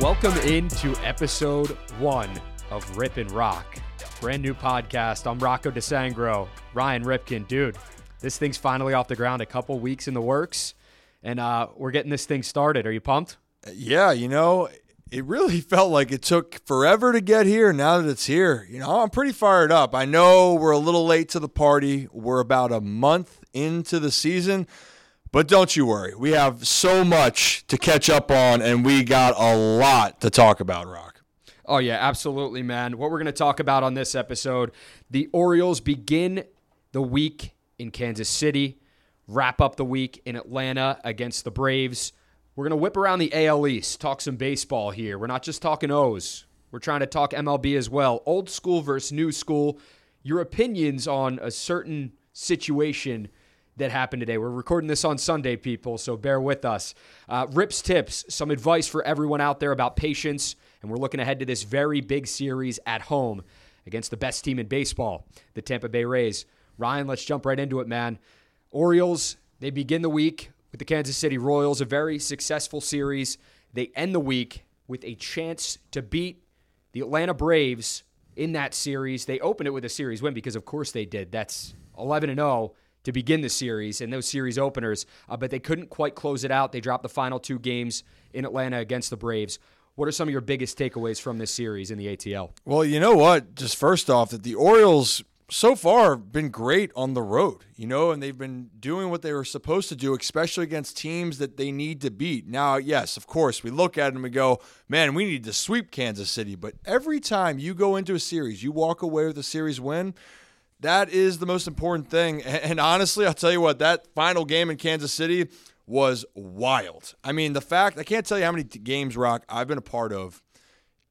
Welcome into episode one of Rip and Rock. Brand new podcast. I'm Rocco DiSangro. Ryan Ripken, Dude, this thing's finally off the ground. A couple weeks in the works, and uh, we're getting this thing started. Are you pumped? Yeah, you know, it really felt like it took forever to get here. Now that it's here, you know, I'm pretty fired up. I know we're a little late to the party. We're about a month into the season. But don't you worry. We have so much to catch up on, and we got a lot to talk about, Rock. Oh, yeah, absolutely, man. What we're going to talk about on this episode the Orioles begin the week in Kansas City, wrap up the week in Atlanta against the Braves. We're going to whip around the AL East, talk some baseball here. We're not just talking O's, we're trying to talk MLB as well. Old school versus new school. Your opinions on a certain situation that happened today. We're recording this on Sunday, people, so bear with us. Uh, Rips tips, some advice for everyone out there about patience, and we're looking ahead to this very big series at home against the best team in baseball, the Tampa Bay Rays. Ryan, let's jump right into it, man. Orioles, they begin the week with the Kansas City Royals, a very successful series. They end the week with a chance to beat the Atlanta Braves in that series. They opened it with a series win because, of course, they did. That's 11 and 0 to begin the series and those series openers, uh, but they couldn't quite close it out. They dropped the final two games in Atlanta against the Braves. What are some of your biggest takeaways from this series in the ATL? Well, you know what? Just first off, that the Orioles so far have been great on the road, you know, and they've been doing what they were supposed to do, especially against teams that they need to beat. Now, yes, of course, we look at them and go, man, we need to sweep Kansas City. But every time you go into a series, you walk away with a series win that is the most important thing. And honestly, I'll tell you what, that final game in Kansas City was wild. I mean, the fact, I can't tell you how many games, Rock, I've been a part of.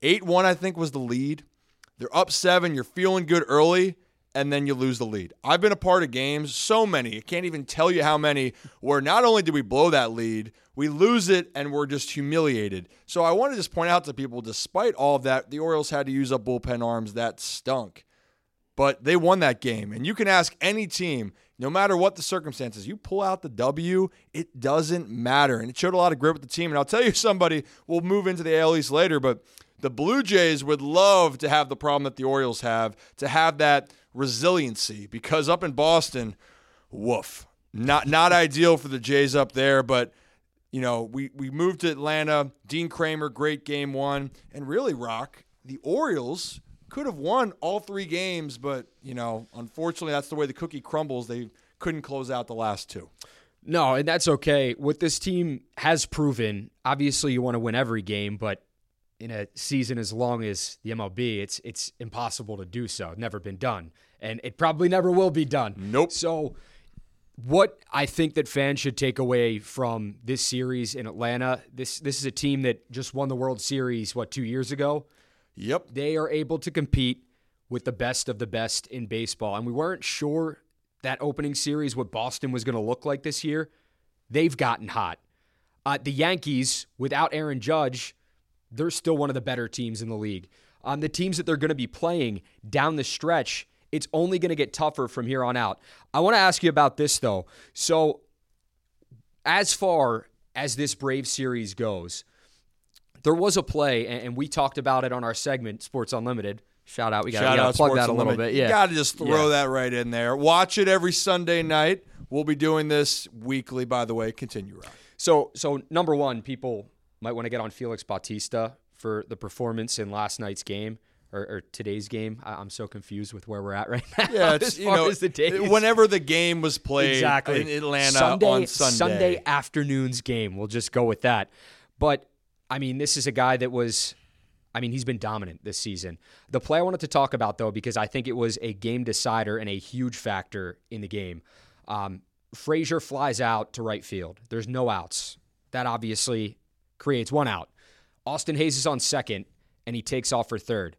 8 1, I think, was the lead. They're up seven, you're feeling good early, and then you lose the lead. I've been a part of games, so many, I can't even tell you how many, where not only did we blow that lead, we lose it and we're just humiliated. So I want to just point out to people, despite all of that, the Orioles had to use up bullpen arms that stunk but they won that game. And you can ask any team, no matter what the circumstances, you pull out the W, it doesn't matter. And it showed a lot of grit with the team. And I'll tell you somebody, we'll move into the AL East later, but the Blue Jays would love to have the problem that the Orioles have, to have that resiliency, because up in Boston, woof. Not not ideal for the Jays up there, but you know, we, we moved to Atlanta. Dean Kremer, great game one. And really, Rock, the Orioles could have won all three games, but you know, unfortunately, that's the way the cookie crumbles. They couldn't close out the last two. No, and that's okay. What this team has proven, obviously, you want to win every game, but in a season as long as the MLB, it's it's impossible to do so. Never been done, and it probably never will be done. Nope. So, what I think that fans should take away from this series in Atlanta, this this is a team that just won the World Series what two years ago. Yep. They are able to compete with the best of the best in baseball. And we weren't sure that opening series, what Boston was going to look like this year. They've gotten hot. Uh, the Yankees, without Aaron Judge, they're still one of the better teams in the league. Um, the teams that they're going to be playing down the stretch, it's only going to get tougher from here on out. I want to ask you about this, though. So, as far as this Brave series goes, there was a play, and we talked about it on our segment, Sports Unlimited. Shout out. We got to plug that a little bit. Yeah. You got to just throw yeah. that right in there. Watch it every Sunday night. We'll be doing this weekly, by the way. Continue, Rob. So, so number one, people might want to get on Felix Bautista for the performance in last night's game or, or today's game. I, am so confused with where we're at right now. Yeah, it's, as you know, the days. whenever the game was played exactly. in Atlanta Sunday, on Sunday. Sunday afternoon's game. We'll just go with that. But I mean, this is a guy that was. I mean, he's been dominant this season. The play I wanted to talk about, though, because I think it was a game decider and a huge factor in the game. Um, Frazier flies out to right field. There's no outs. That obviously creates one out. Austin Hays is on second, and he takes off for third.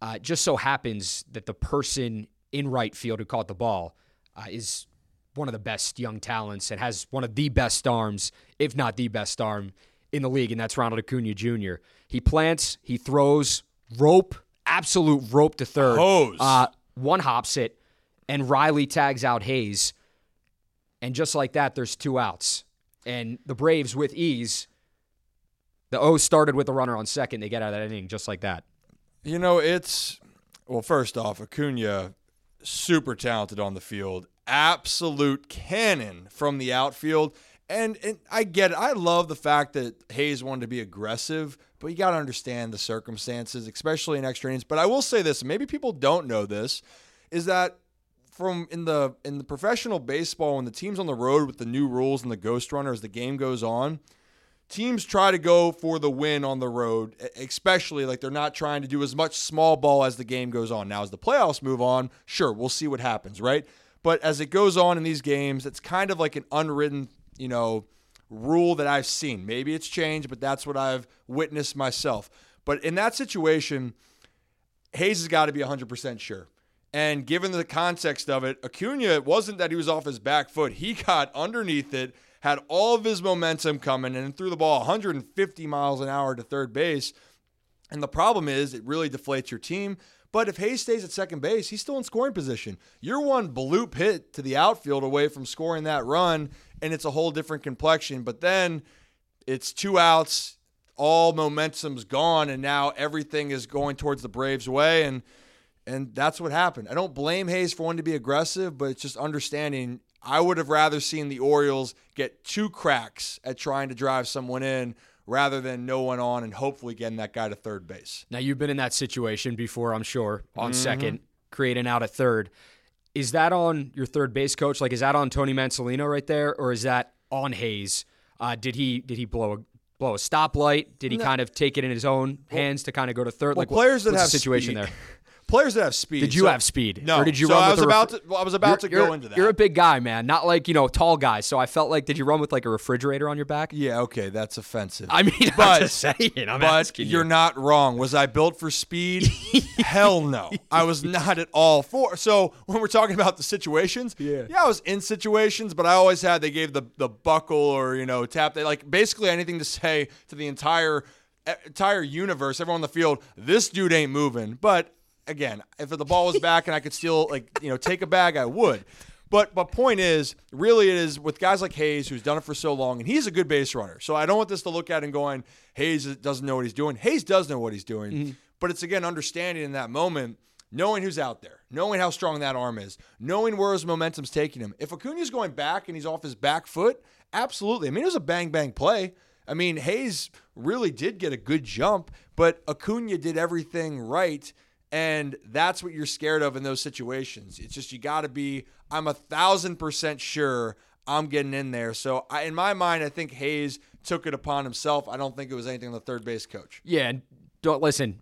Uh, just so happens that the person in right field who caught the ball uh, is one of the best young talents and has one of the best arms, if not the best arm in the league, and that's Ronald Acuna Jr. He plants, he throws, rope, absolute rope to third. Hose. Uh, one hops it, and Riley tags out Hays. And just like that, there's two outs. And the Braves, with ease, the O's started with a runner on second. They get out of that inning just like that. You know, it's well. First off, Acuna, super talented on the field, absolute cannon from the outfield. And, and I get it. I love the fact that Hays wanted to be aggressive, but you got to understand the circumstances, especially in extra innings. But I will say this: maybe people don't know this, is that from in the in the professional baseball when the team's on the road with the new rules and the ghost runner as the game goes on teams try to go for the win on the road, especially like they're not trying to do as much small ball as the game goes on. Now, as the playoffs move on, sure, we'll see what happens, right? But as it goes on in these games, it's kind of like an unwritten, you know, rule that I've seen. Maybe it's changed, but that's what I've witnessed myself. But in that situation, Hays has got to be 100% sure. And given the context of it, Acuna, it wasn't that he was off his back foot. He got underneath it had all of his momentum coming and threw the ball 150 miles an hour to third base. And the problem is, it really deflates your team. But if Hays stays at second base, he's still in scoring position. You're one bloop hit to the outfield away from scoring that run, and it's a whole different complexion. But then it's two outs, all momentum's gone, and now everything is going towards the Braves' way. And and that's what happened. I don't blame Hays for wanting to be aggressive, but it's just understanding I would have rather seen the Orioles get two cracks at trying to drive someone in rather than no one on and hopefully getting that guy to third base. Now, you've been in that situation before, I'm sure, on mm-hmm. second, creating out at third. Is that on your third base coach? Like, is that on Tony Mansolino right there, or is that on Hays? Uh, did he did he blow a blow a stoplight? Did he no. kind of take it in his own hands to kind of go to third? Well, like, players what, that have situation speed. there? players that have speed. Did you so, have speed? No. Or did you so run I was about ref- to. I was about you're, to go into that. You're a big guy, man. Not like you know tall guys. So I felt like, did you run with like a refrigerator on your back? Yeah. Okay, that's offensive. I mean, but, I'm just saying. I'm but you're you. not wrong. Was I built for speed? Hell no. I was not at all for. So when we're talking about the situations, yeah, yeah, I was in situations, but I always had. They gave the the buckle or you know tap. They like basically anything to say to the entire entire universe, everyone on the field. This dude ain't moving, but again, if the ball was back and I could still like you know take a bag, I would. But but point is, really, it is with guys like Hays who's done it for so long, and he's a good base runner. So I don't want this to look at and going, Hays doesn't know what he's doing. Hays does know what he's doing, mm-hmm. but it's again understanding in that moment. Knowing who's out there, knowing how strong that arm is, knowing where his momentum's taking him. If Acuna's going back and he's off his back foot, absolutely. I mean, it was a bang bang play. I mean, Hays really did get a good jump, but Acuna did everything right and that's what you're scared of in those situations. It's just you got to be, I'm a thousand percent sure I'm getting in there. So I, in my mind, I think Hays took it upon himself. I don't think it was anything on the third base coach. Yeah. And don't listen,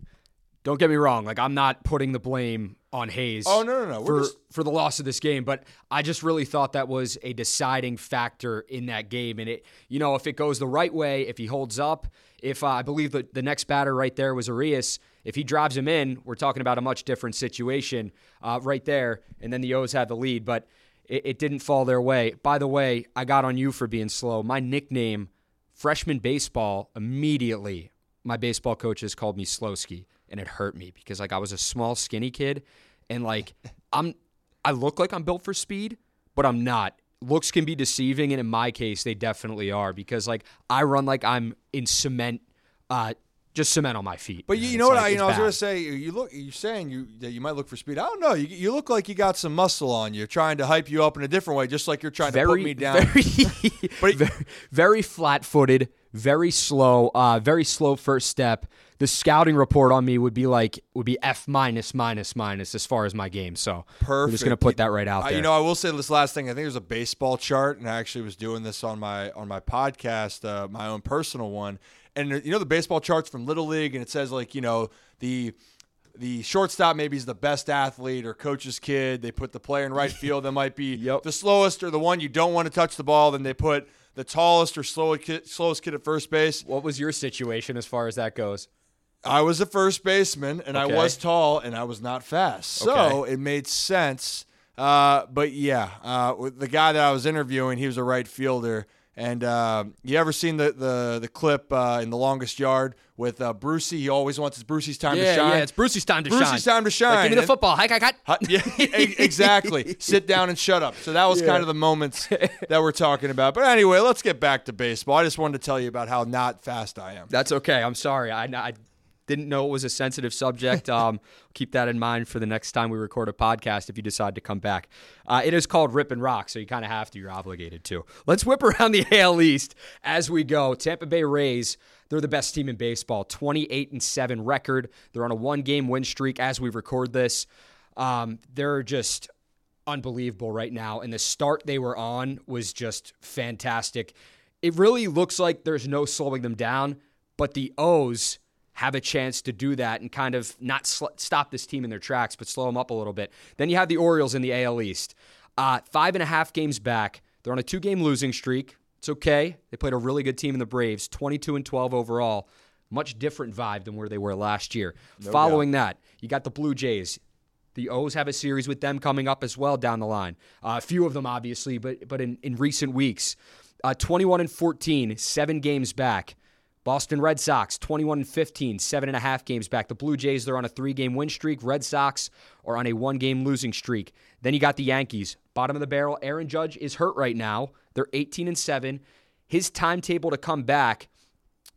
don't get me wrong. Like, I'm not putting the blame on Hays. Oh, no, no, no. for, just... for the loss of this game, but I just really thought that was a deciding factor in that game. And it, you know, if it goes the right way, if he holds up, if uh, I believe that the next batter right there was Urias, if he drives him in, we're talking about a much different situation uh, right there. And then the O's had the lead, but it, it didn't fall their way. By the way, I got on you for being slow. My nickname, freshman baseball, immediately my baseball coaches called me Slowski, and it hurt me because like I was a small, skinny kid, and like I'm, I look like I'm built for speed, but I'm not looks can be deceiving, and in my case, they definitely are because like I run like I'm in cement uh, just cement on my feet. But you, you know what like, I, you know, I was gonna say. You look, you're saying you that you might look for speed. I don't know. You, you look like you got some muscle on you, trying to hype you up in a different way, just like you're trying very, to put me down. Very, but very, very flat-footed, very slow, uh, very slow first step. The scouting report on me would be like would be F minus minus minus as far as my game. So Perfect. we're just gonna put that right out there. you know, I will say this last thing. I think there's a baseball chart, and I actually was doing this on my on my podcast, uh, my own personal one and you know the baseball charts from Little League, and it says like you know the the shortstop maybe is the best athlete or coach's kid. They put the player in right field that might be yep. the slowest or the one you don't want to touch the ball. Then they put the tallest or slowest kid, slowest kid at first base. What was your situation as far as that goes? I was a first baseman and okay. I was tall and I was not fast, so okay. it made sense. Uh, but yeah, uh, the guy that I was interviewing, he was a right fielder and uh, you ever seen the the, the clip uh, in the longest yard with uh, Brucey? He always wants it's Brucey's time yeah, to shine. Yeah, it's Brucey's time to Brucey's shine. Brucey's time to shine. Like, give me the football. Hike, hike, hike. Yeah, exactly. Sit down and shut up. So that was yeah. kind of the moments that we're talking about. But anyway, let's get back to baseball. I just wanted to tell you about how not fast I am. That's okay. I'm sorry. I, I didn't know it was a sensitive subject. Um, keep that in mind for the next time we record a podcast if you decide to come back. Uh, it is called Rip and Rock, so you kind of have to. You're obligated to. Let's whip around the AL East as we go. Tampa Bay Rays. They're the best team in baseball. 28 and 7 record. They're on a one game win streak as we record this. Um, they're just unbelievable right now. And the start they were on was just fantastic. It really looks like there's no slowing them down, but the O's have a chance to do that and kind of not sl- stop this team in their tracks, but slow them up a little bit. Then you have the Orioles in the AL East. Uh, five and a half games back. They're on a two game losing streak. It's okay. They played a really good team in the Braves, 22 and 12 overall. Much different vibe than where they were last year. No Following doubt. that, you got the Blue Jays. The O's have a series with them coming up as well down the line. Uh, a few of them, obviously, but but in, in recent weeks, uh, 21 and 14, seven games back. Boston Red Sox, 21 and 15, seven and a half games back. The Blue Jays, they're on a three game win streak. Red Sox are on a one game losing streak. Then you got the Yankees, bottom of the barrel. Aaron Judge is hurt right now. They're 18 and 7. His timetable to come back,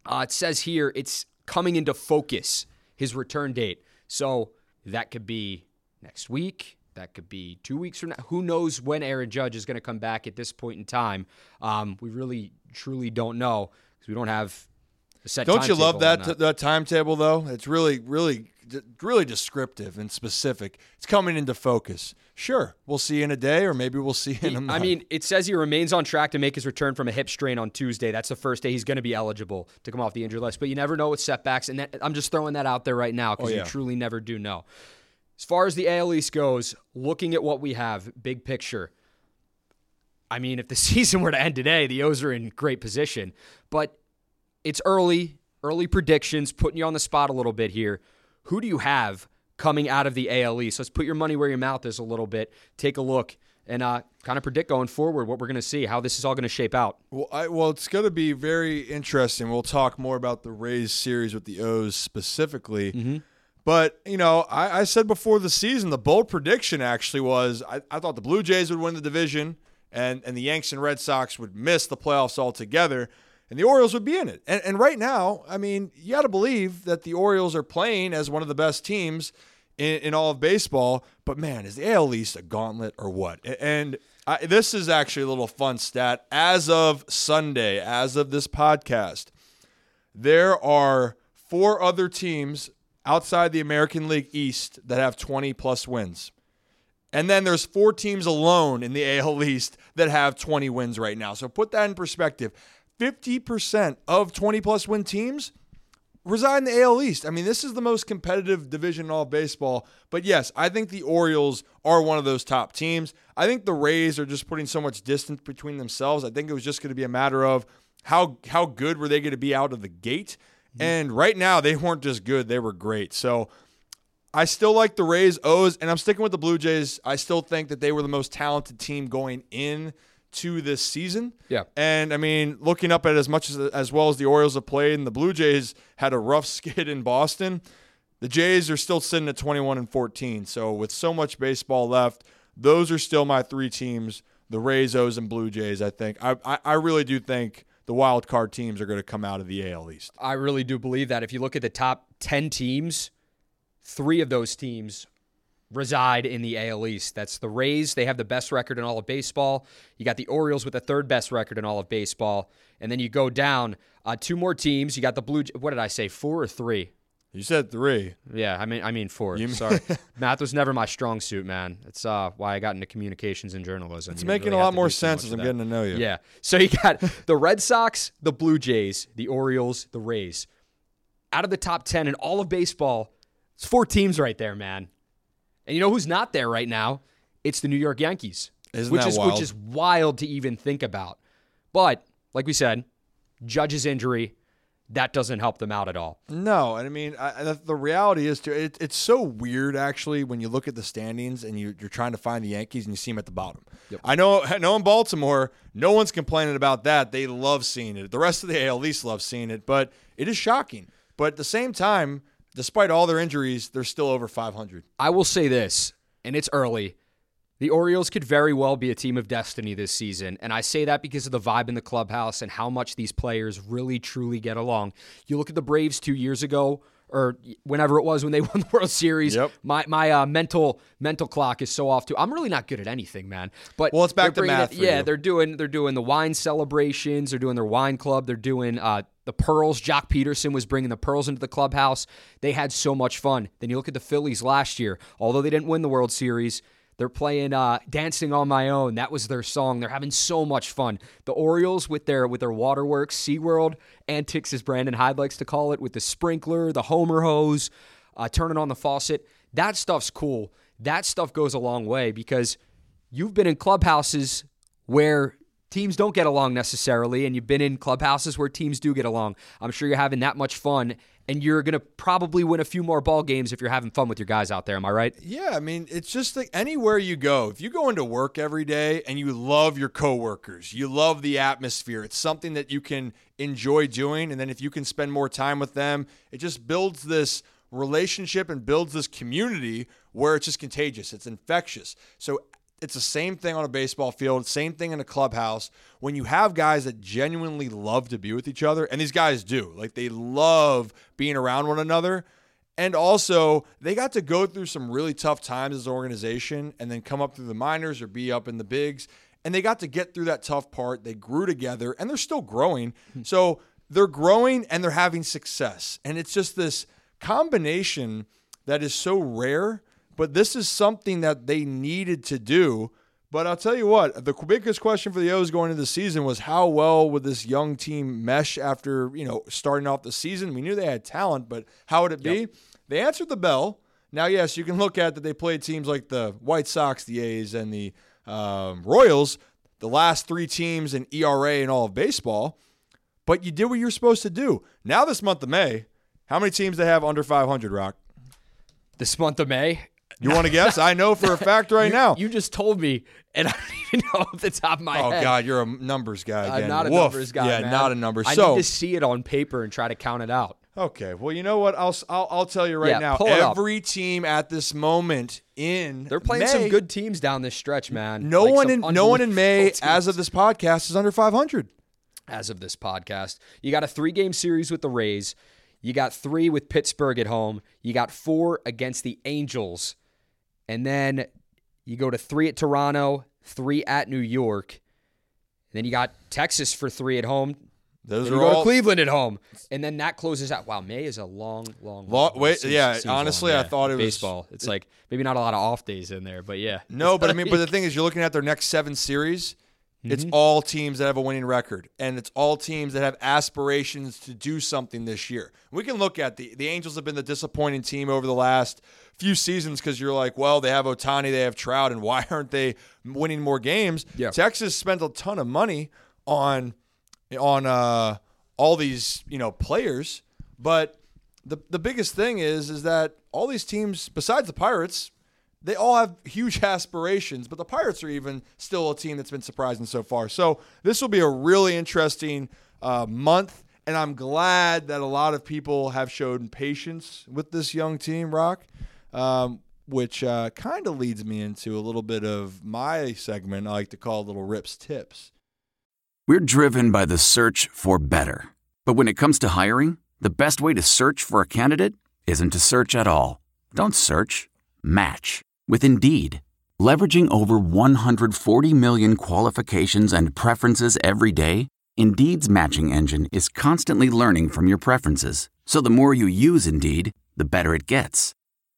uh, it says here, it's coming into focus, his return date. So that could be next week. That could be two weeks from now. Who knows when Aaron Judge is going to come back at this point in time? Um, we really, truly don't know because we don't have don't you love that t- that timetable though? It's really, really, really descriptive and specific. It's coming into focus. Sure, we'll see in a day, or maybe we'll see in a month. I mean, it says he remains on track to make his return from a hip strain on Tuesday. That's the first day he's going to be eligible to come off the injury list. But you never know with setbacks, and that, I'm just throwing that out there right now because oh, yeah. you truly never do know. As far as the AL East goes, looking at what we have, big picture. I mean, if the season were to end today, the O's are in great position. But it's early, early predictions, putting you on the spot a little bit here. Who do you have coming out of the AL East? Let's put your money where your mouth is a little bit. Take a look and uh, kind of predict going forward what we're going to see, how this is all going to shape out. Well, I, well, it's going to be very interesting. We'll talk more about the Rays series with the O's specifically. Mm-hmm. But, you know, I, I, said before the season, the bold prediction actually was I, I thought the Blue Jays would win the division and, and the Yanks and Red Sox would miss the playoffs altogether and the Orioles would be in it. And, and right now, I mean, you got to believe that the Orioles are playing as one of the best teams in, in all of baseball. But man, is the AL East a gauntlet or what? And I, this is actually a little fun stat. As of Sunday, as of this podcast, there are four other teams outside the American League East that have 20 plus wins. And then there's four teams alone in the AL East that have 20 wins right now. So put that in perspective. 50% of 20 plus win teams reside in the AL East. I mean, this is the most competitive division in all of baseball. But yes, I think the Orioles are one of those top teams. I think the Rays are just putting so much distance between themselves. I think it was just going to be a matter of how how good were they going to be out of the gate. Mm-hmm. And right now, they weren't just good; they were great. So. I still like the Rays, O's, and I'm sticking with the Blue Jays. I still think that they were the most talented team going in to this season. Yeah. And I mean, looking up at as much as as well as the Orioles have played and the Blue Jays had a rough skid in Boston, the Jays are still sitting at 21 and 14. So with so much baseball left, those are still my three teams, the Rays, O's, and Blue Jays, I think. I, I, I really do think the wild card teams are going to come out of the AL East. I really do believe that. If you look at the top 10 teams, three of those teams reside in the AL East. That's the Rays. They have the best record in all of baseball. You got the Orioles with the third best record in all of baseball. And then you go down uh, two more teams. You got the Blue. What did I say? Four or three? You said three. Yeah, I mean, I mean four. You Sorry, math was never my strong suit, man. That's uh, why I got into communications and journalism. It's you making really a lot more sense as I'm getting to know you. Yeah. So you got the Red Sox, the Blue Jays, the Orioles, the Rays. Out of the top ten in all of baseball, it's four teams right there, man. And you know who's not there right now? It's the New York Yankees, Isn't which is wild? which is wild to even think about. But like we said, Judge's injury that doesn't help them out at all. No, and I mean I, the reality is too. It, it's so weird actually when you look at the standings and you, are trying to find the Yankees and you see them at the bottom. Yep. I know, I know in Baltimore, no one's complaining about that. They love seeing it. The rest of the AL East loves seeing it, but it is shocking. But at the same time, despite all their injuries, they're still over 500. I will say this, and it's early. The Orioles could very well be a team of destiny this season, and I say that because of the vibe in the clubhouse and how much these players really truly get along. You look at the Braves 2 years ago or whenever it was when they won the World Series. Yep. My my uh, mental mental clock is so off too. I'm really not good at anything, man. But well, it's back to math. It, yeah, you. they're doing they're doing the wine celebrations. They're doing their wine club. They're doing uh, the pearls. Joc Pederson was bringing the pearls into the clubhouse. They had so much fun. Then you look at the Phillies last year. Although they didn't win the World Series, they're playing uh, "Dancing on My Own." That was their song. They're having so much fun. The Orioles with their with their waterworks, SeaWorld antics, as Brandon Hyde likes to call it, with the sprinkler, the Homer hose, uh, turning on the faucet. That stuff's cool. That stuff goes a long way because you've been in clubhouses where teams don't get along necessarily, and you've been in clubhouses where teams do get along. I'm sure you're having that much fun, and you're going to probably win a few more ball games if you're having fun with your guys out there. Am I right? Yeah, I mean, it's just like anywhere you go. If you go into work every day and you love your coworkers, you love the atmosphere, it's something that you can enjoy doing. And then if you can spend more time with them, it just builds this relationship and builds this community where it's just contagious, it's infectious. So it's the same thing on a baseball field, same thing in a clubhouse. When you have guys that genuinely love to be with each other, and these guys do, like they love being around one another. And also, they got to go through some really tough times as an organization and then come up through the minors or be up in the bigs. And they got to get through that tough part. They grew together and they're still growing. Hmm. So they're growing and they're having success. And it's just this combination that is so rare but this is something that they needed to do. But I'll tell you what, the biggest question for the O's going into the season was how well would this young team mesh after, you know, starting off the season? We knew they had talent, but how would it be? Yep. They answered the bell. Now, yes, you can look at that they played teams like the White Sox, the A's, and the um, Royals, the last three teams in ERA in all of baseball. But you did what you were supposed to do. Now, this month of May, how many teams they have under 500, Rock? This month of May, you want to guess? I know for a fact right you, now. You just told me, and I don't even know off the top of my oh, head. Oh God, you're a numbers guy again. I'm not a Woof. numbers guy. Yeah, man. not a numbers. I so, need to see it on paper and try to count it out. Okay. Well, you know what? I'll I'll, I'll tell you right yeah, now. Every up. team at this moment in they're playing May, some good teams down this stretch, man. No like one in no one in May, teams. as of this podcast, is under 500. As of this podcast, you got a three game series with the Rays. You got three with Pittsburgh at home. You got four against the Angels. And then you go to three at Toronto, three at New York. And then you got Texas for three at home. Those then are you all go to Cleveland at home, and then that closes out. Wow, May is a long, long, long wait. Seems, yeah, seems honestly, long. I thought it baseball. was baseball. It's it, like maybe not a lot of off days in there, but yeah. No, but I mean, but the thing is, you're looking at their next seven series. It's mm-hmm. all teams that have a winning record, and it's all teams that have aspirations to do something this year. We can look at the the Angels have been the disappointing team over the last few seasons because you're like, well, they have Ohtani, they have Trout, and why aren't they winning more games? Yeah. Texas spent a ton of money on on uh, all these you know players, but the the biggest thing is is that all these teams, besides the Pirates, they all have huge aspirations, but the Pirates are even still a team that's been surprising so far. So this will be a really interesting uh, month, and I'm glad that a lot of people have shown patience with this young team, Rock. Um, which uh, kind of leads me into a little bit of my segment I like to call Little Rips Tips. We're driven by the search for better. But when it comes to hiring, the best way to search for a candidate isn't to search at all. Don't search, match with Indeed. Leveraging over 140 million qualifications and preferences every day, Indeed's matching engine is constantly learning from your preferences. So the more you use Indeed, the better it gets.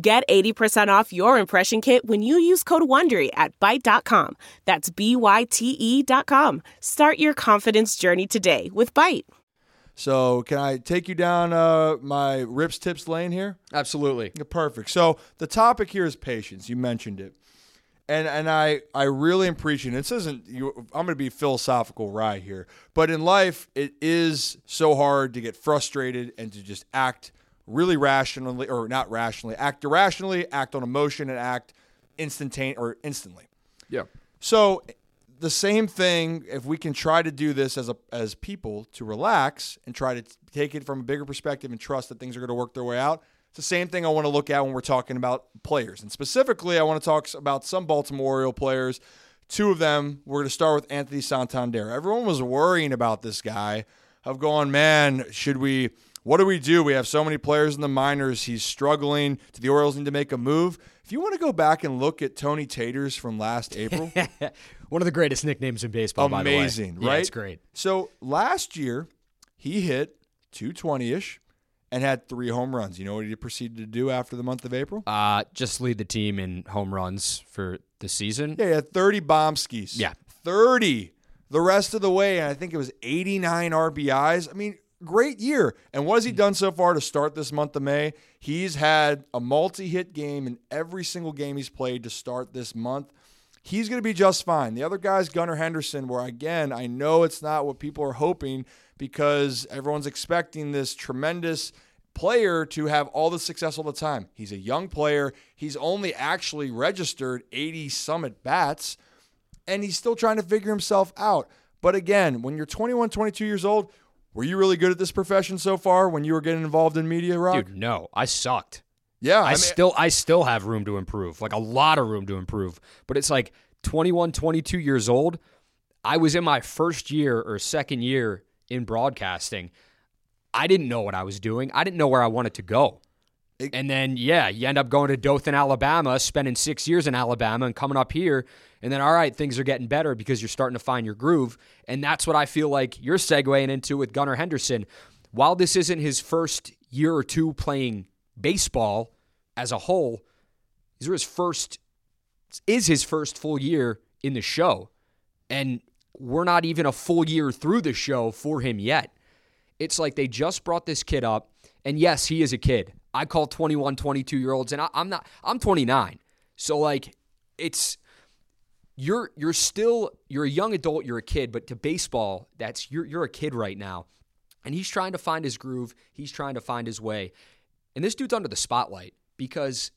Get 80% off your impression kit when you use code WONDERY at Byte.com. That's B-Y-T-E dot com. Start your confidence journey today with Byte. So, can I take you down uh, my rips tips lane here? Absolutely. Yeah, perfect. So, the topic here is patience. You mentioned it. And and I I really appreciate it. This isn't you I'm going to be philosophical right here. But in life, it is so hard to get frustrated and to just act really rationally or not rationally, act irrationally, act on emotion and act instantaneous or instantly. Yeah. So the same thing if we can try to do this as a as people to relax and try to t- take it from a bigger perspective and trust that things are going to work their way out. It's the same thing I want to look at when we're talking about players. And specifically, I want to talk about some Baltimore Oriole players. Two of them, we're going to start with Anthony Santander. Everyone was worrying about this guy of going, man, should we what do we do? We have so many players in the minors. He's struggling. Do the Orioles need to make a move? If you want to go back and look at Tony Taters from last April, one of the greatest nicknames in baseball. Amazing, yeah, right? it's great. So last year, he hit 220 ish and had three home runs. You know what he proceeded to do after the month of April? Uh, just lead the team in home runs for the season. Yeah, he had 30 bomb skis. Yeah. 30 the rest of the way. And I think it was 89 RBIs. I mean, great year. And what has he hmm. done so far to start this month of May? He's had a multi hit game in every single game he's played to start this month. He's going to be just fine. The other guy's Gunnar Henderson, where again, I know it's not what people are hoping because everyone's expecting this tremendous player to have all the success all the time. He's a young player. He's only actually registered 80 summit bats, and he's still trying to figure himself out. But again, when you're 21, 22 years old, were you really good at this profession so far when you were getting involved in media, Rock? Dude, no, I sucked. Yeah, I, I mean, still I still have room to improve, like a lot of room to improve. But it's like 21, 22 years old. I was in my first year or second year in broadcasting. I didn't know what I was doing. I didn't know where I wanted to go. It, and then, yeah, you end up going to Dothan, Alabama, spending six years in Alabama, and coming up here. And then, all right, things are getting better because you're starting to find your groove. And that's what I feel like you're segueing into with Gunnar Henderson. While this isn't his first year or two playing baseball as a whole, these are his first, is his first full year in the show. And we're not even a full year through the show for him yet. It's like they just brought this kid up. And yes, he is a kid. I call 21, 22 year olds, and I, am not, I'm 29. So, like, it's, you're you're still you're a young adult, you're a kid, but to baseball, that's you're you're a kid right now. And he's trying to find his groove, he's trying to find his way. And this dude's under the spotlight because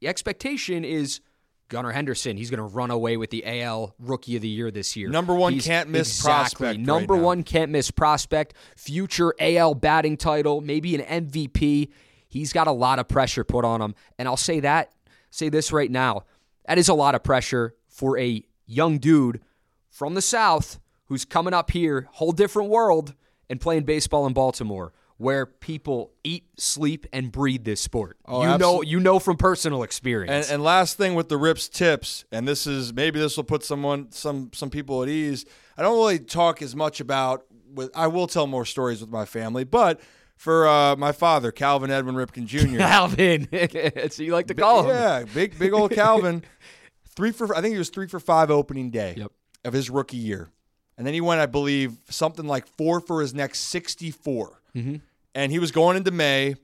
the expectation is Gunnar Henderson, he's going to run away with the AL Rookie of the Year this year. Number one he's, can't miss exactly, prospect. Number right one can't miss prospect. Future AL batting title, maybe an MVP. He's got a lot of pressure put on him. And I'll say that, say this right now. That is a lot of pressure for a young dude from the South who's coming up here, whole different world, and playing baseball in Baltimore, where people eat, sleep, and breathe this sport. Oh, you absolutely. know, you know from personal experience. And, and, last thing with the Rips tips, and this is maybe this will put someone, some some people at ease. I don't really talk as much about. With I will tell more stories with my family, but for uh, my father, Calvin Edwin Ripken Jr. Calvin. so you like to call him? Yeah, big big old Calvin. three for I think he was three for five opening day Yep. of his rookie year, and then he went, I believe, something like four for his next 64. Mm-hmm. And he was going into May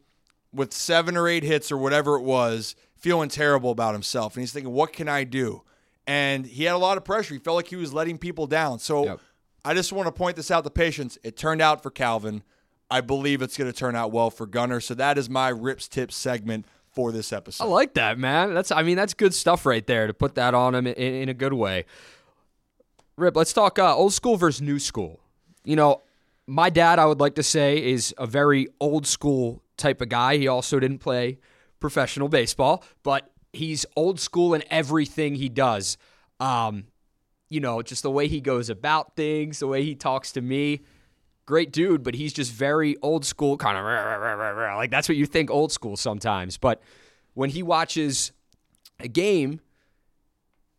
with seven or eight hits or whatever it was, feeling terrible about himself, and he's thinking, what can I do? And he had a lot of pressure. He felt like he was letting people down. So Yep. I just want to point this out to patients. It turned out for Calvin. I believe it's going to turn out well for Gunnar. So that is my rips tip segment for this episode. I like that, man. That's I mean that's good stuff right there to put that on him in, in a good way. Rip, let's talk uh, old school versus new school. You know, my dad, I would like to say, is a very old school type of guy. He also didn't play professional baseball, but he's old school in everything he does. Um, you know, just the way he goes about things, the way he talks to me. Great dude, but he's just very old school, kind of like that's what you think old school sometimes. But when he watches a game,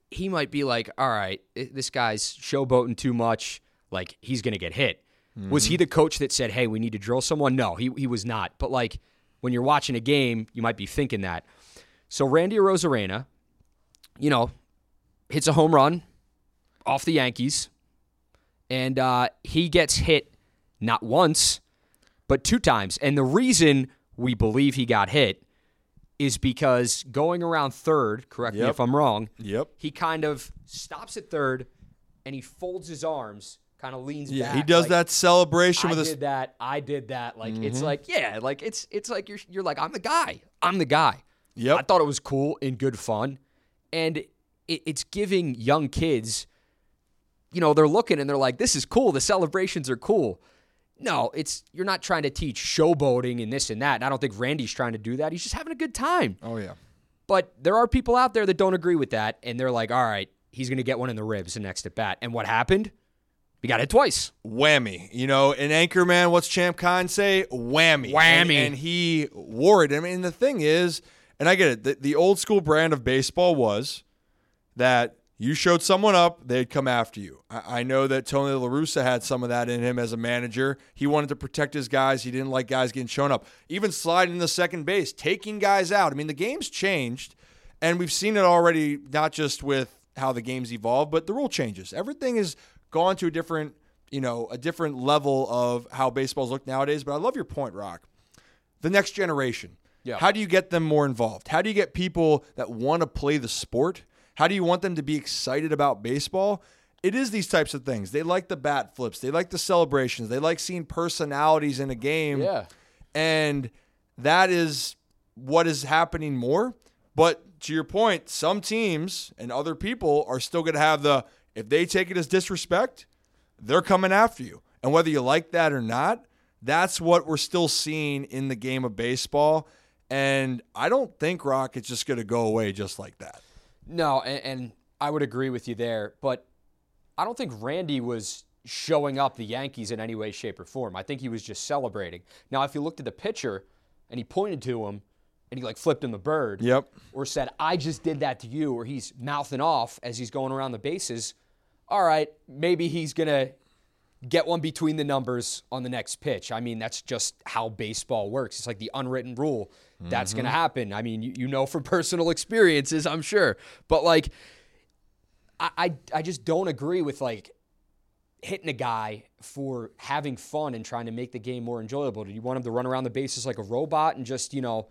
he might be like, all right, this guy's showboating too much. Like, he's going to get hit. Was he the coach that said, hey, we need to drill someone? No, he, he was not. But, like, when you're watching a game, you might be thinking that. So, Randy Arozarena, you know, hits a home run off the Yankees, and uh, he gets hit not once, but two times. And the reason we believe he got hit is because going around third, correct me if I'm wrong, Yep. he kind of stops at third and he folds his arms, kind of leans Yeah, back. he does like, that celebration I with did that. I did that. Like it's Mm-hmm. like yeah, like it's it's like you're you're like I'm the guy. I'm the guy. Yep. I thought it was cool and good fun, and it, it's giving young kids. You know, they're looking and they're like, "This is cool. The celebrations are cool." No, it's you're not trying to teach showboating and this and that. And I don't think Randy's trying to do that. He's just having a good time. Oh yeah. But there are people out there that don't agree with that, and they're like, "All right, he's going to get one in the ribs the next at bat." And what happened? He got it twice. whammy. You know, an anchorman, what's Champ Kind say? Whammy. Whammy. And, and he wore it. I mean, the thing is, and I get it, the, the old school brand of baseball was that you showed someone up, they'd come after you. I, I know that Tony La Russa had some of that in him as a manager. He wanted to protect his guys. He didn't like guys getting shown up. Even sliding the second base, taking guys out. I mean, the game's changed, and we've seen it already, not just with how the game's evolved, but the rule changes. Everything has gone to a different, you know, a different level of how baseball's look nowadays. But I love your point, Rock. The next generation. Yeah. How do you get them more involved? How do you get people that want to play the sport? How do you want them to be excited about baseball? It is these types of things. They like the bat flips. They like the celebrations. They like seeing personalities in a game. Yeah. And that is what is happening more. But to your point, some teams and other people are still going to have the, if they take it as disrespect, they're coming after you. And whether you like that or not, that's what we're still seeing in the game of baseball. And I don't think Rock is just going to go away just like that. No, and, and I would agree with you there, but I don't think Randy was showing up the Yankees in any way, shape, or form. I think he was just celebrating. Now, if you looked at the pitcher and he pointed to him and he like flipped him the bird, Yep. or said, "I just did that to you," or he's mouthing off as he's going around the bases, all right, maybe he's gonna get one between the numbers on the next pitch. I mean, that's just how baseball works. It's like the unwritten rule. That's going to mm-hmm. happen. I mean, you, you know from personal experiences, I'm sure. But like, I, I, I just don't agree with like hitting a guy for having fun and trying to make the game more enjoyable. Do you want him to run around the bases like a robot and just, you know,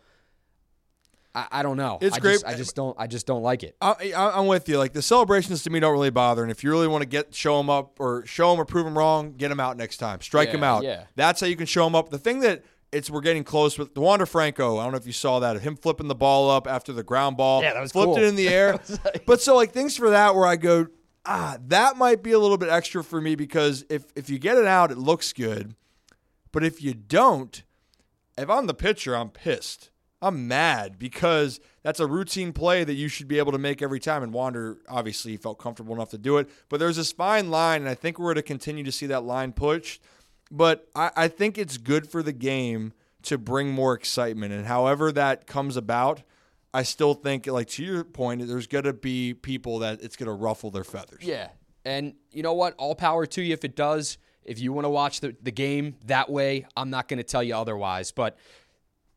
I, I don't know. It's I great- Just, I just don't. I just don't like it. I, I, I'm with you. Like the celebrations to me don't really bother. And if you really want to get show them up or show them or prove them wrong, get them out next time. Strike Yeah, them out. yeah. That's how you can show them up. The thing that it's we're getting close with the Wander Franco. I don't know if you saw that. Him flipping the ball up after the ground ball. Yeah, that was flipped cool. it in the air. but so like things for that where I go, ah, that might be a little bit extra for me because if if you get it out, it looks good. But if you don't, if I'm the pitcher, I'm pissed. I'm mad because that's a routine play that you should be able to make every time. And Wander obviously felt comfortable enough to do it. But there's this fine line, and I think we're going to continue to see that line pushed. But I, I think it's good for the game to bring more excitement. And however that comes about, I still think, like to your point, there's going to be people that it's going to ruffle their feathers. Yeah. And you know what? All power to you if it does. If you want to watch the, the game that way, I'm not going to tell you otherwise. But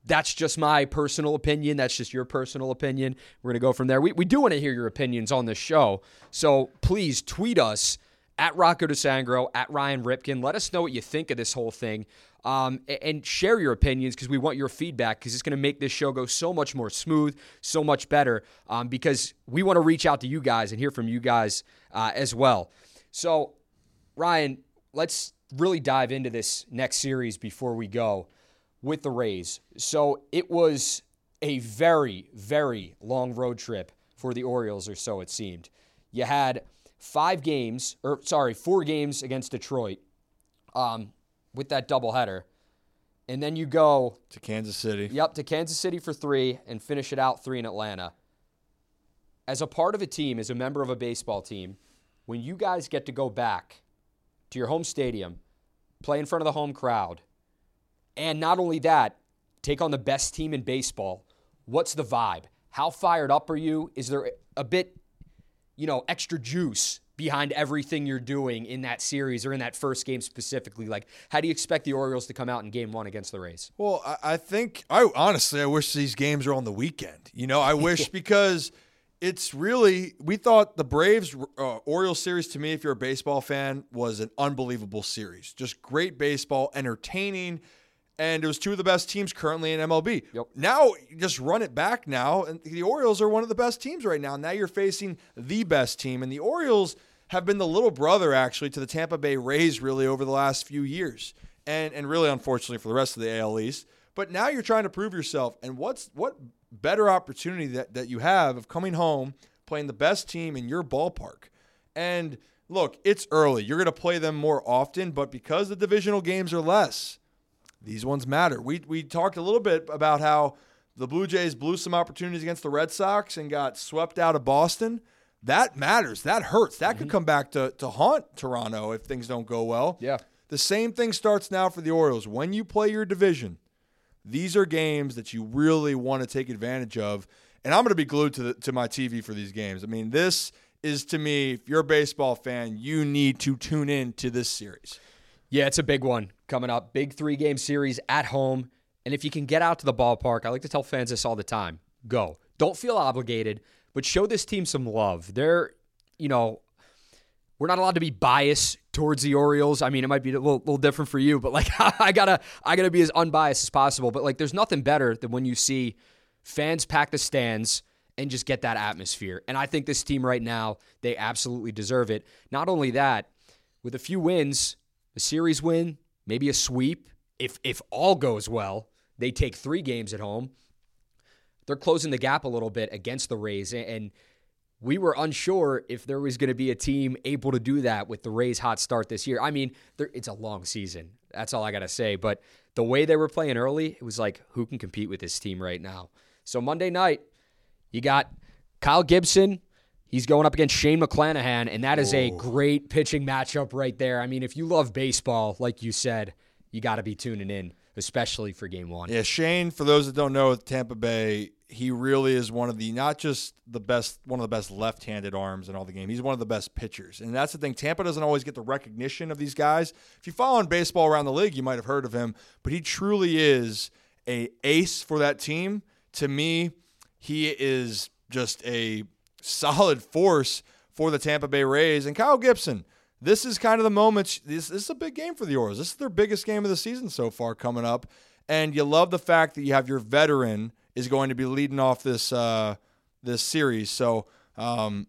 that's just my personal opinion. That's just your personal opinion. We're going to go from there. We, we do want to hear your opinions on this show. So please tweet us at Rocco DiSangro, at Ryan Ripken. Let us know what you think of this whole thing. Um, and share your opinions because we want your feedback because it's going to make this show go so much more smooth, so much better. Um, because we want to reach out to you guys and hear from you guys uh, as well. So, Ryan, let's really dive into this next series before we go with the Rays. So it was a very, very long road trip for the Orioles, or so it seemed. You had five games, or sorry, four games against Detroit um, with that doubleheader. And then you go to Kansas City. Yep, to Kansas City for three and finish it out three in Atlanta. As a part of a team, as a member of a baseball team, when you guys get to go back to your home stadium, play in front of the home crowd, and not only that, take on the best team in baseball. What's the vibe? How fired up are you? Is there a bit, you know, extra juice behind everything you're doing in that series or in that first game specifically? Like, how do you expect the Orioles to come out in game one against the Rays? Well, I, I think, I honestly, I wish these games were on the weekend. You know, I wish because it's really, we thought the Braves uh, Orioles series to me, if you're a baseball fan, was an unbelievable series. Just great baseball, entertaining and it was two of the best teams currently in MLB. Yep. Now, just run it back now, and the Orioles are one of the best teams right now. Now you're facing the best team, and the Orioles have been the little brother actually to the Tampa Bay Rays really over the last few years, and and really unfortunately for the rest of the AL East. But now you're trying to prove yourself, and what's what better opportunity that that you have of coming home playing the best team in your ballpark, and look, it's early. You're going to play them more often, but because the divisional games are less these ones matter. We we talked a little bit about how the Blue Jays blew some opportunities against the Red Sox and got swept out of Boston. That matters. That hurts. That mm-hmm. could come back to, to haunt Toronto if things don't go well. Yeah. The same thing starts now for the Orioles. When you play your division, these are games that you really want to take advantage of. And I'm going to be glued to the, to my TV for these games. I mean, this is to me, if you're a baseball fan, you need to tune in to this series. Yeah, it's a big one coming up. Big three game series at home. And if you can get out to the ballpark, I like to tell fans this all the time go. Don't feel obligated, but show this team some love. They're, you know, we're not allowed to be biased towards the Orioles. I mean, it might be a little, little different for you, but like I gotta, I gotta be as unbiased as possible. But like, there's nothing better than when you see fans pack the stands and just get that atmosphere. And I think this team right now, they absolutely deserve it. Not only that, with a few wins, a series win, maybe a sweep. If if all goes well, they take three games at home. They're closing the gap a little bit against the Rays, and we were unsure if there was going to be a team able to do that with the Rays' hot start this year. I mean, it's a long season. That's all I got to say. But the way they were playing early, it was like, who can compete with this team right now? So Monday night, you got Kyle Gibson He's going up against Shane McClanahan, and that is a oh. great pitching matchup right there. I mean, if you love baseball, like you said, you got to be tuning in, especially for game one. Yeah, Shane, for those that don't know, Tampa Bay, he really is one of the, not just the best, one of the best left handed arms in all the game. He's one of the best pitchers. And that's the thing. Tampa doesn't always get the recognition of these guys. If you follow in baseball around the league, you might have heard of him, but he truly is a ace for that team. To me, he is just a solid force for the Tampa Bay Rays. And Kyle Gibson, this is kind of the moment. This, this is a big game for the Orioles. This is their biggest game of the season so far coming up. And you love the fact that you have your veteran is going to be leading off this uh, this series. So um,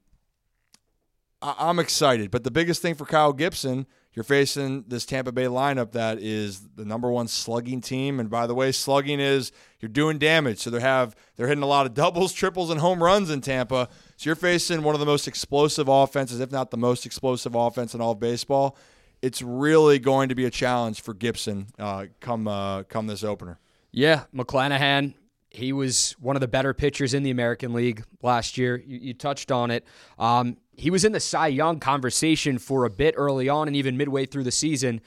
I- I'm excited. But the biggest thing for Kyle Gibson you're facing this Tampa Bay lineup that is the number one slugging team. And by the way, slugging is you're doing damage. So they have they're hitting a lot of doubles, triples, and home runs in Tampa. So you're facing one of the most explosive offenses, if not the most explosive offense in all of baseball. It's really going to be a challenge for Gibson uh, come uh, come this opener. Yeah, McClanahan he was one of the better pitchers in the American League last year. You, you touched on it. Um, he was in the Cy Young conversation for a bit early on and even midway through the season.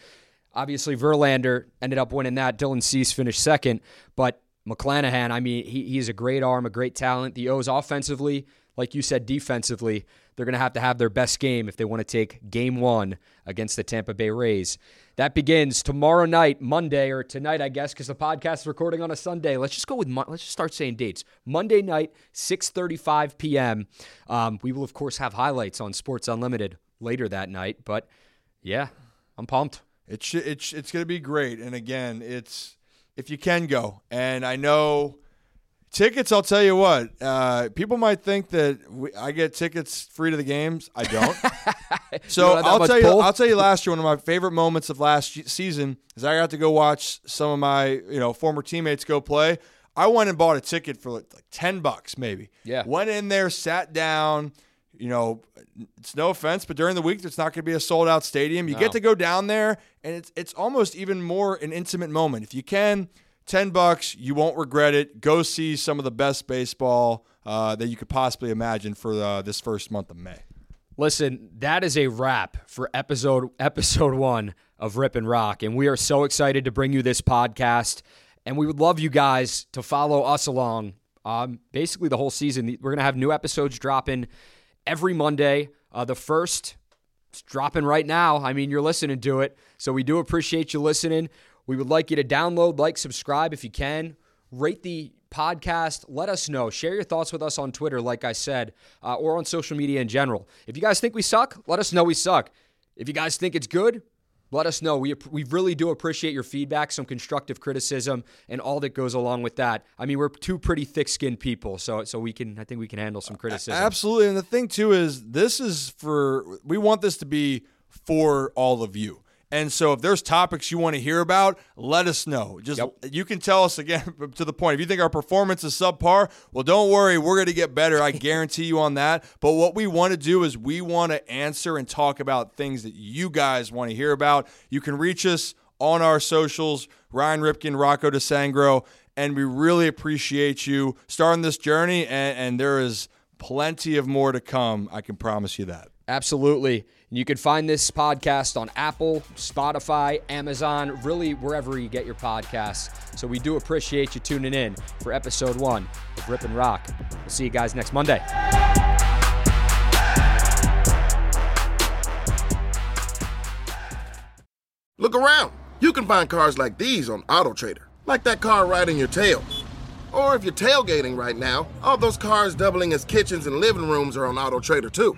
Obviously, Verlander ended up winning that. Dylan Cease finished second. But McClanahan, I mean, he, he's a great arm, a great talent. The O's offensively, like you said, defensively, they're going to have to have their best game if they want to take game one against the Tampa Bay Rays. That begins tomorrow night, Monday, or tonight, I guess, because the podcast is recording on a Sunday. Let's just go with, let's just start saying dates. Monday night, 6.35 p.m. Um, we will, of course, have highlights on Sports Unlimited later that night. But yeah, I'm pumped. It's, it's, it's going to be great. And again, it's if you can go. And I know Tickets, I'll tell you what. Uh, people might think that we, I get tickets free to the games. I don't. so I'll tell you. I'll tell you. Last year, one of my favorite moments of last season is I got to go watch some of my you know former teammates go play. I went and bought a ticket for like, like ten bucks, maybe. Yeah. Went in there, sat down. You know, it's no offense, but during the week, it's not going to be a sold out stadium. You no. get to go down there, and it's it's almost even more an intimate moment if you can 10 bucks, you won't regret it. Go see some of the best baseball uh, that you could possibly imagine for uh, this first month of May. Listen, that is a wrap for episode episode 1 of Rip and Roc and we are so excited to bring you this podcast and we would love you guys to follow us along um, basically the whole season. We're going to have new episodes dropping every Monday. Uh, the first it's dropping right now. I mean, you're listening to it. So we do appreciate you listening. We would like you to download, like, subscribe if you can. Rate the podcast. Let us know. Share your thoughts with us on Twitter, like I said, uh, or on social media in general. If you guys think we suck, let us know we suck. If you guys think it's good, let us know. We, we really do appreciate your feedback, some constructive criticism, and all that goes along with that. I mean, we're two pretty thick-skinned people, so so we can I think we can handle some criticism. Absolutely, and the thing too is this is for we want this to be for all of you. And so, if there's topics you want to hear about, let us know. Just yep. you can tell us again to the point. If you think our performance is subpar, well, don't worry, we're going to get better. I guarantee you on that. But what we want to do is we want to answer and talk about things that you guys want to hear about. You can reach us on our socials, Ryan Ripken, Rocco DiSangro, and we really appreciate you starting this journey. And, and there is plenty of more to come. I can promise you that. Absolutely. You can find this podcast on Apple, Spotify, Amazon, really wherever you get your podcasts. So we do appreciate you tuning in for episode one of Rip and Roc. We'll see you guys next Monday. Look around. You can find cars like these on AutoTrader, like that car riding your tail. Or if you're tailgating right now, all those cars doubling as kitchens and living rooms are on AutoTrader too.